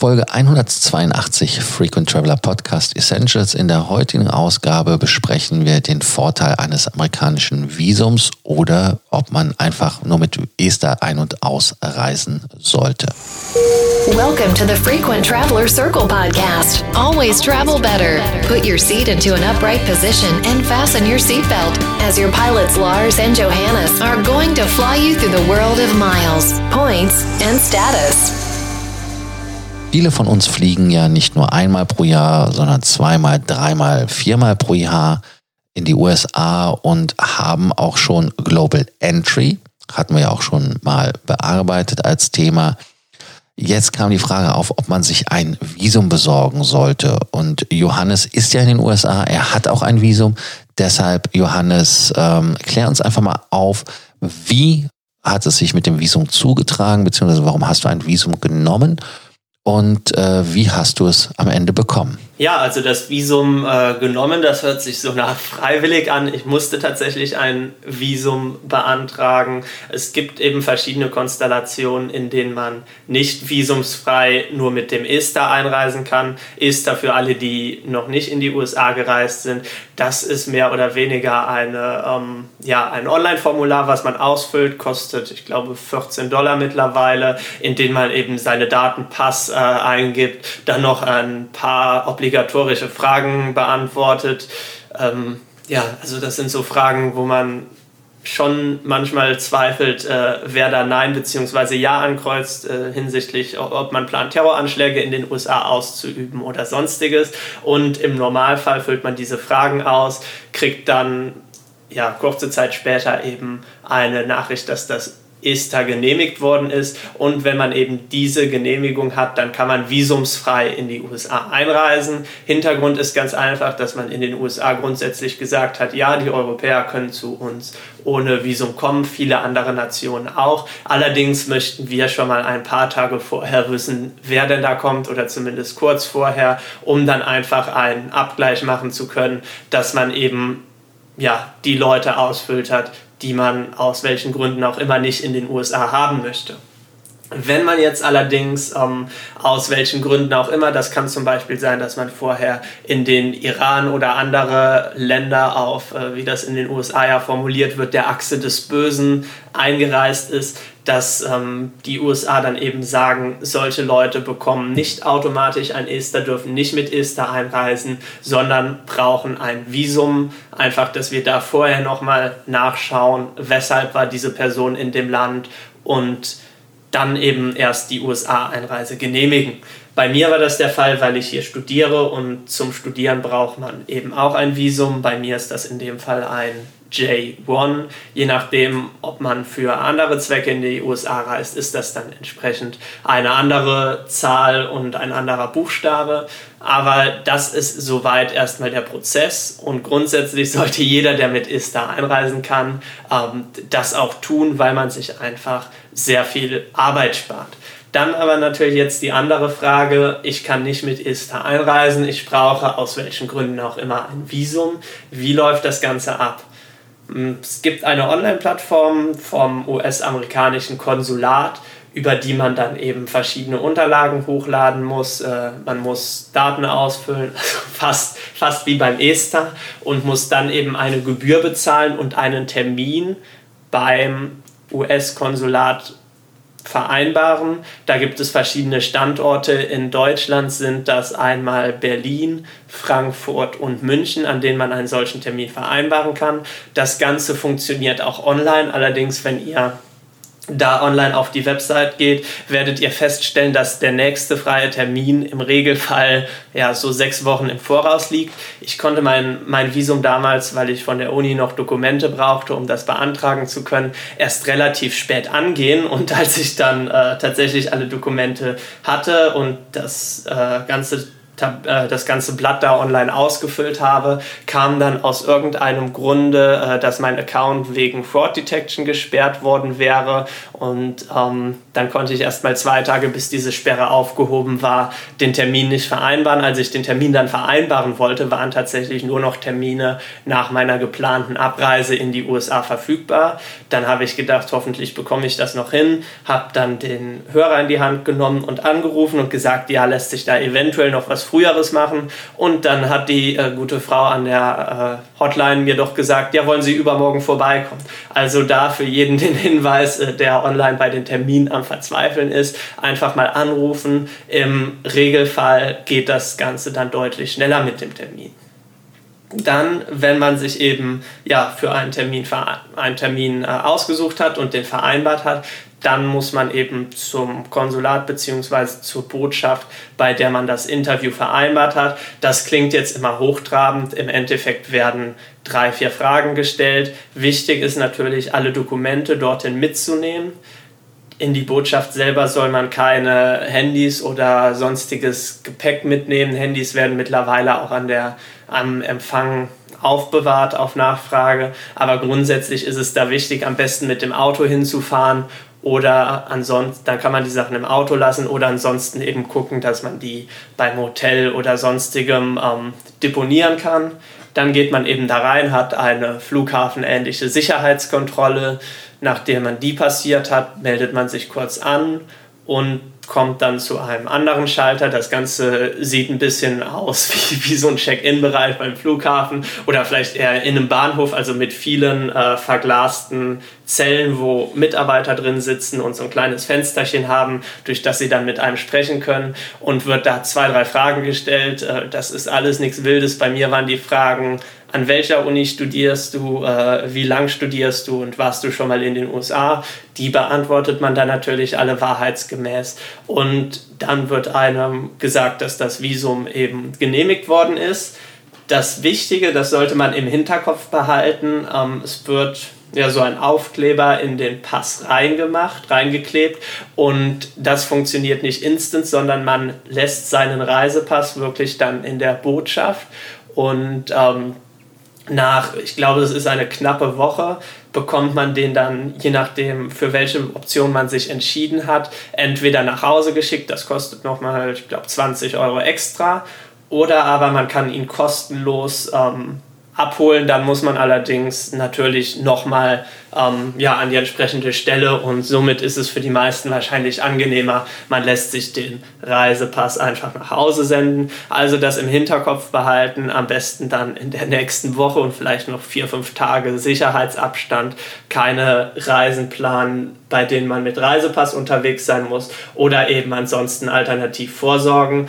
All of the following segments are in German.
Folge 182 Frequent Traveler Podcast Essentials. In der heutigen Ausgabe besprechen wir den Vorteil eines amerikanischen Visums oder ob man einfach nur mit ESTA ein- und ausreisen sollte. Welcome to the Frequent Traveler Circle podcast. Always travel better. Put your seat into an upright position and fasten your seatbelt as your pilots Lars and Johannes are going to fly you through the world of miles, points, and status. Viele von uns fliegen ja nicht nur einmal pro Jahr, sondern zweimal, dreimal, viermal pro Jahr in die USA und haben auch schon Global Entry. Hatten wir ja auch schon mal bearbeitet als Thema. Jetzt kam die Frage auf, ob man sich ein Visum besorgen sollte. Und Johannes ist ja in den USA, er hat auch ein Visum. Deshalb, Johannes, ähm, klär uns einfach mal auf, wie hat es sich mit dem Visum zugetragen, beziehungsweise warum hast du ein Visum genommen? Und äh, wie hast du es am Ende bekommen? Ja, also das Visum äh, genommen, das hört sich so nach freiwillig an. Ich musste tatsächlich ein Visum beantragen. Es gibt eben verschiedene Konstellationen, in denen man nicht visumsfrei nur mit dem ESTA einreisen kann. ESTA für alle, die noch nicht in die USA gereist sind. Das ist mehr oder weniger eine, ähm, ja, ein Online-Formular, was man ausfüllt, kostet, ich glaube, 14 Dollar mittlerweile, in dem man eben seine Daten, Pass äh, eingibt, dann noch ein paar Obligationen obligatorische Fragen beantwortet. Ähm, ja, also das sind so Fragen, wo man schon manchmal zweifelt, äh, wer da Nein bzw. Ja ankreuzt äh, hinsichtlich, ob man plant, Terroranschläge in den USA auszuüben oder sonstiges. Und im Normalfall füllt man diese Fragen aus, kriegt dann ja, kurze Zeit später eben eine Nachricht, dass das ESTA genehmigt worden ist. Und wenn man eben diese Genehmigung hat, dann kann man visumsfrei in die USA einreisen. Hintergrund ist ganz einfach, dass man in den USA grundsätzlich gesagt hat, ja, die Europäer können zu uns ohne Visum kommen, viele andere Nationen auch. Allerdings möchten wir schon mal ein paar Tage vorher wissen, wer denn da kommt oder zumindest kurz vorher, um dann einfach einen Abgleich machen zu können, dass man eben ja, die Leute ausfiltert, die man aus welchen Gründen auch immer nicht in den USA haben möchte. Wenn man jetzt allerdings ähm, aus welchen Gründen auch immer, das kann zum Beispiel sein, dass man vorher in den Iran oder andere Länder auf, äh, wie das in den USA ja formuliert wird, der Achse des Bösen eingereist ist, dass ähm, die USA dann eben sagen, solche Leute bekommen nicht automatisch ein ESTA, dürfen nicht mit ESTA einreisen, sondern brauchen ein Visum. Einfach, dass wir da vorher nochmal nachschauen, weshalb war diese Person in dem Land und dann eben erst die USA-Einreise genehmigen. Bei mir war das der Fall, weil ich hier studiere und zum Studieren braucht man eben auch ein Visum. Bei mir ist das in dem Fall ein J1. Je nachdem, ob man für andere Zwecke in die USA reist, ist das dann entsprechend eine andere Zahl und ein anderer Buchstabe. Aber das ist soweit erstmal der Prozess und grundsätzlich sollte jeder, der mit ISTA einreisen kann, ähm, das auch tun, weil man sich einfach sehr viel Arbeit spart. Dann aber natürlich jetzt die andere Frage, ich kann nicht mit ISTA einreisen, ich brauche aus welchen Gründen auch immer ein Visum. Wie läuft das Ganze ab? Es gibt eine Online-Plattform vom US-amerikanischen Konsulat, über die man dann eben verschiedene Unterlagen hochladen muss. Äh, man muss Daten ausfüllen, also fast, fast wie beim ESTA, und muss dann eben eine Gebühr bezahlen und einen Termin beim US-Konsulat vereinbaren. Da gibt es verschiedene Standorte. In Deutschland sind das einmal Berlin, Frankfurt und München, an denen man einen solchen Termin vereinbaren kann. Das Ganze funktioniert auch online. Allerdings, wenn ihr da online auf die Website geht, werdet ihr feststellen, dass der nächste freie Termin im Regelfall ja so sechs Wochen im Voraus liegt. Ich konnte mein, mein Visum damals, weil ich von der Uni noch Dokumente brauchte, um das beantragen zu können, erst relativ spät angehen. Und als ich dann äh, tatsächlich alle Dokumente hatte und das äh, Ganze das ganze Blatt da online ausgefüllt habe, kam dann aus irgendeinem Grunde, äh, dass mein Account wegen Fraud Detection gesperrt worden wäre und ähm, dann konnte ich erst mal zwei Tage, bis diese Sperre aufgehoben war, den Termin nicht vereinbaren. Als ich den Termin dann vereinbaren wollte, waren tatsächlich nur noch Termine nach meiner geplanten Abreise in die USA verfügbar. Dann habe ich gedacht, hoffentlich bekomme ich das noch hin, habe dann den Hörer in die Hand genommen und angerufen und gesagt, ja, lässt sich da eventuell noch was Früheres machen. Und dann hat die äh, gute Frau an der äh, Hotline mir doch gesagt, ja, wollen Sie übermorgen vorbeikommen. Also da für jeden den Hinweis, äh, der online bei den Terminen am Verzweifeln ist, einfach mal anrufen. Im Regelfall geht das Ganze dann deutlich schneller mit dem Termin dann, wenn man sich eben ja, für einen Termin, einen Termin äh, ausgesucht hat und den vereinbart hat, dann muss man eben zum Konsulat bzw. zur Botschaft, bei der man das Interview vereinbart hat. Das klingt jetzt immer hochtrabend. Im Endeffekt werden drei, vier Fragen gestellt. Wichtig ist natürlich, alle Dokumente dorthin mitzunehmen. In die Botschaft selber soll man keine Handys oder sonstiges Gepäck mitnehmen. Handys werden mittlerweile auch an der, am Empfang aufbewahrt auf Nachfrage. Aber grundsätzlich ist es da wichtig, am besten mit dem Auto hinzufahren oder ansonsten, dann kann man die Sachen im Auto lassen oder ansonsten eben gucken, dass man die beim Hotel oder sonstigem ähm, deponieren kann. Dann geht man eben da rein, hat eine flughafenähnliche Sicherheitskontrolle. Nachdem man die passiert hat, meldet man sich kurz an und kommt dann zu einem anderen Schalter. Das Ganze sieht ein bisschen aus wie, wie so ein Check-in-Bereich beim Flughafen oder vielleicht eher in einem Bahnhof, also mit vielen äh, verglasten Zellen, wo Mitarbeiter drin sitzen und so ein kleines Fensterchen haben, durch das sie dann mit einem sprechen können und wird da zwei, drei Fragen gestellt. Äh, das ist alles nichts Wildes. Bei mir waren die Fragen, an welcher Uni studierst du, äh, wie lang studierst du und warst du schon mal in den USA. Die beantwortet man dann natürlich alle wahrheitsgemäß. Und dann wird einem gesagt, dass das Visum eben genehmigt worden ist. Das Wichtige, das sollte man im Hinterkopf behalten, ähm, es wird ja so ein Aufkleber in den Pass reingemacht, reingeklebt und das funktioniert nicht instant, sondern man lässt seinen Reisepass wirklich dann in der Botschaft und ähm, nach, ich glaube, es ist eine knappe Woche, bekommt man den dann, je nachdem, für welche Option man sich entschieden hat, entweder nach Hause geschickt, das kostet nochmal, ich glaube, 20 Euro extra, oder aber man kann ihn kostenlos ähm, abholen. Dann muss man allerdings natürlich nochmal ähm, ja, an die entsprechende Stelle und somit ist es für die meisten wahrscheinlich angenehmer. Man lässt sich den Reisepass einfach nach Hause senden. Also das im Hinterkopf behalten, am besten dann in der nächsten Woche und vielleicht noch vier, fünf Tage Sicherheitsabstand, keine Reisen planen, bei denen man mit Reisepass unterwegs sein muss oder eben ansonsten alternativ vorsorgen.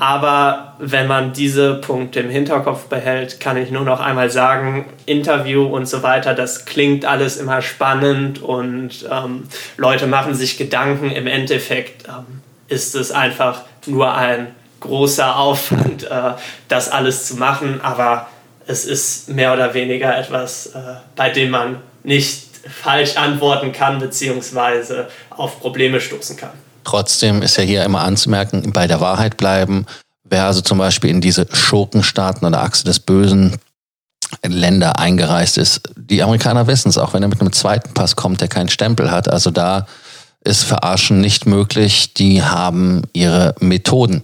Aber wenn man diese Punkte im Hinterkopf behält, kann ich nur noch einmal sagen, Interview und so weiter, das klingt alles immer spannend und ähm, Leute machen sich Gedanken. Im Endeffekt ähm, ist es einfach nur ein großer Aufwand, äh, das alles zu machen. Aber es ist mehr oder weniger etwas, äh, bei dem man nicht falsch antworten kann, beziehungsweise auf Probleme stoßen kann. Trotzdem ist ja hier immer anzumerken, bei der Wahrheit bleiben. Wer also zum Beispiel in diese Schurkenstaaten oder Achse des Bösen Länder eingereist ist, die Amerikaner wissen es, auch wenn er mit einem zweiten Pass kommt, der keinen Stempel hat. Also da ist Verarschen nicht möglich. Die haben ihre Methoden.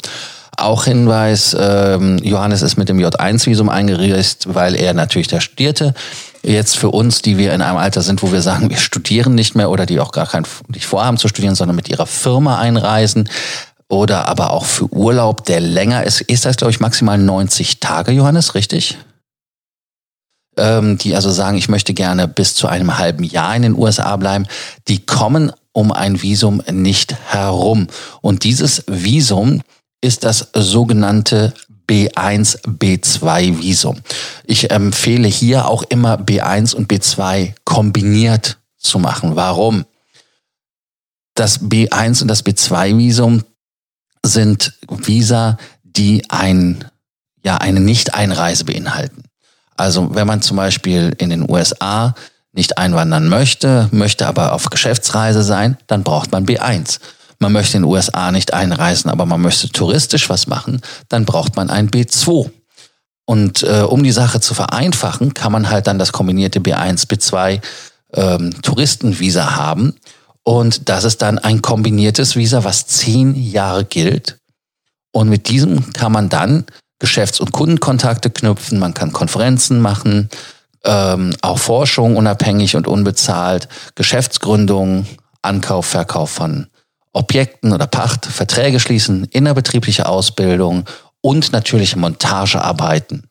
Auch Hinweis, ähm, Johannes ist mit dem J1-Visum eingereist, weil er natürlich da studierte. Jetzt für uns, die wir in einem Alter sind, wo wir sagen, wir studieren nicht mehr oder die auch gar kein, nicht vorhaben zu studieren, sondern mit ihrer Firma einreisen oder aber auch für Urlaub, der länger ist, ist das, glaube ich, maximal 90 Tage, Johannes, richtig? Ähm, die also sagen, ich möchte gerne bis zu einem halben Jahr in den USA bleiben, die kommen um ein Visum nicht herum. Und dieses Visum ist das sogenannte B1, B2 Visum. Ich empfehle hier auch immer B1 und B2 kombiniert zu machen. Warum? Das B1 und das B2 Visum sind Visa, die ein, ja, eine Nicht-Einreise beinhalten. Also wenn man zum Beispiel in den USA nicht einwandern möchte, möchte aber auf Geschäftsreise sein, dann braucht man B1. Man möchte in den USA nicht einreisen, aber man möchte touristisch was machen, dann braucht man ein B2. Und äh, um die Sache zu vereinfachen, kann man halt dann das kombinierte B1, B2 ähm, Touristenvisa haben. Und das ist dann ein kombiniertes Visa, was zehn Jahre gilt. Und mit diesem kann man dann Geschäfts- und Kundenkontakte knüpfen, man kann Konferenzen machen, ähm, auch Forschung unabhängig und unbezahlt, Geschäftsgründung, Ankauf, Verkauf von Objekten oder Pacht, Verträge schließen, innerbetriebliche Ausbildung und natürlich Montagearbeiten.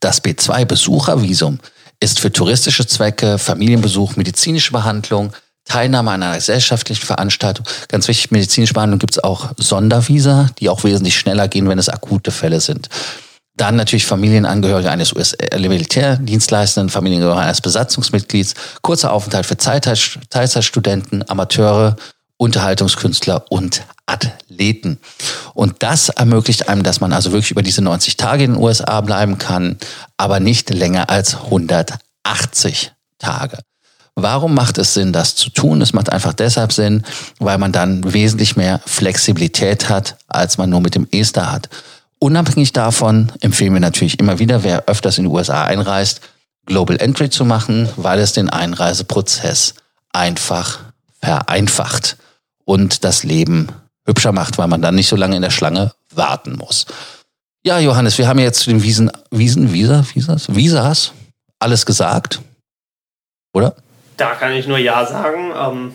Das B2-Besuchervisum ist für touristische Zwecke, Familienbesuch, medizinische Behandlung, Teilnahme an einer gesellschaftlichen Veranstaltung. Ganz wichtig, medizinische Behandlung gibt es auch Sondervisa, die auch wesentlich schneller gehen, wenn es akute Fälle sind. Dann natürlich Familienangehörige eines US-Militärdienstleistenden, Familienangehörige eines Besatzungsmitglieds, kurzer Aufenthalt für Teilzeitstudenten, Amateure, Unterhaltungskünstler und Athleten. Und das ermöglicht einem, dass man also wirklich über diese 90 Tage in den USA bleiben kann, aber nicht länger als 180 Tage. Warum macht es Sinn, das zu tun? Es macht einfach deshalb Sinn, weil man dann wesentlich mehr Flexibilität hat, als man nur mit dem ESTA hat. Unabhängig davon empfehlen wir natürlich immer wieder, wer öfters in die USA einreist, Global Entry zu machen, weil es den Einreiseprozess einfach vereinfacht und das Leben hübscher macht, weil man dann nicht so lange in der Schlange warten muss. Ja, Johannes, wir haben jetzt zu den Wiesen, Wiesen, Visa, Visas, Visas alles gesagt, oder? Da kann ich nur Ja sagen. Ähm,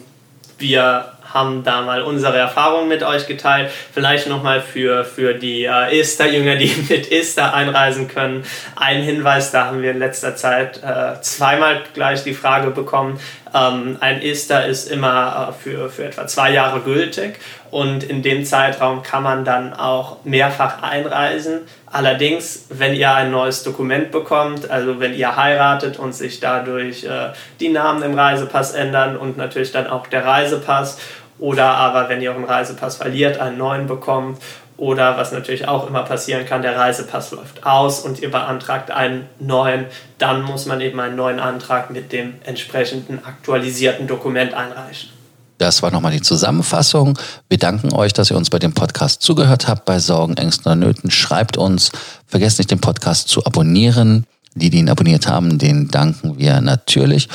wir haben da mal unsere Erfahrungen mit euch geteilt. Vielleicht nochmal für, für die äh, Ester-Jünger, die mit Ester einreisen können. Ein Hinweis, da haben wir in letzter Zeit äh, zweimal gleich die Frage bekommen. Ähm, ein Ester ist immer äh, für, für etwa zwei Jahre gültig und in dem Zeitraum kann man dann auch mehrfach einreisen. Allerdings, wenn ihr ein neues Dokument bekommt, also wenn ihr heiratet und sich dadurch äh, die Namen im Reisepass ändern und natürlich dann auch der Reisepass oder aber wenn ihr euren Reisepass verliert, einen neuen bekommt oder was natürlich auch immer passieren kann, der Reisepass läuft aus und ihr beantragt einen neuen, dann muss man eben einen neuen Antrag mit dem entsprechenden aktualisierten Dokument einreichen. Das war nochmal die Zusammenfassung. Wir danken euch, dass ihr uns bei dem Podcast zugehört habt. Bei Sorgen, Ängsten oder Nöten schreibt uns. Vergesst nicht, den Podcast zu abonnieren. Die, die ihn abonniert haben, denen danken wir natürlich.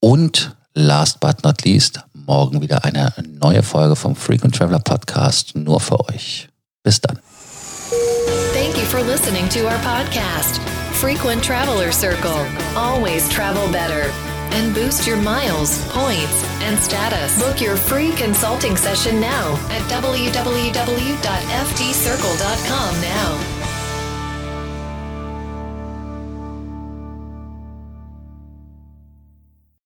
Und last but not least, morgen wieder eine neue Folge vom Frequent Traveler Podcast nur für euch. Thank you for listening to our podcast, Frequent Traveler Circle. Always travel better. And boost your miles, points, and status. Book your free consulting session now at www.ftcircle.com now.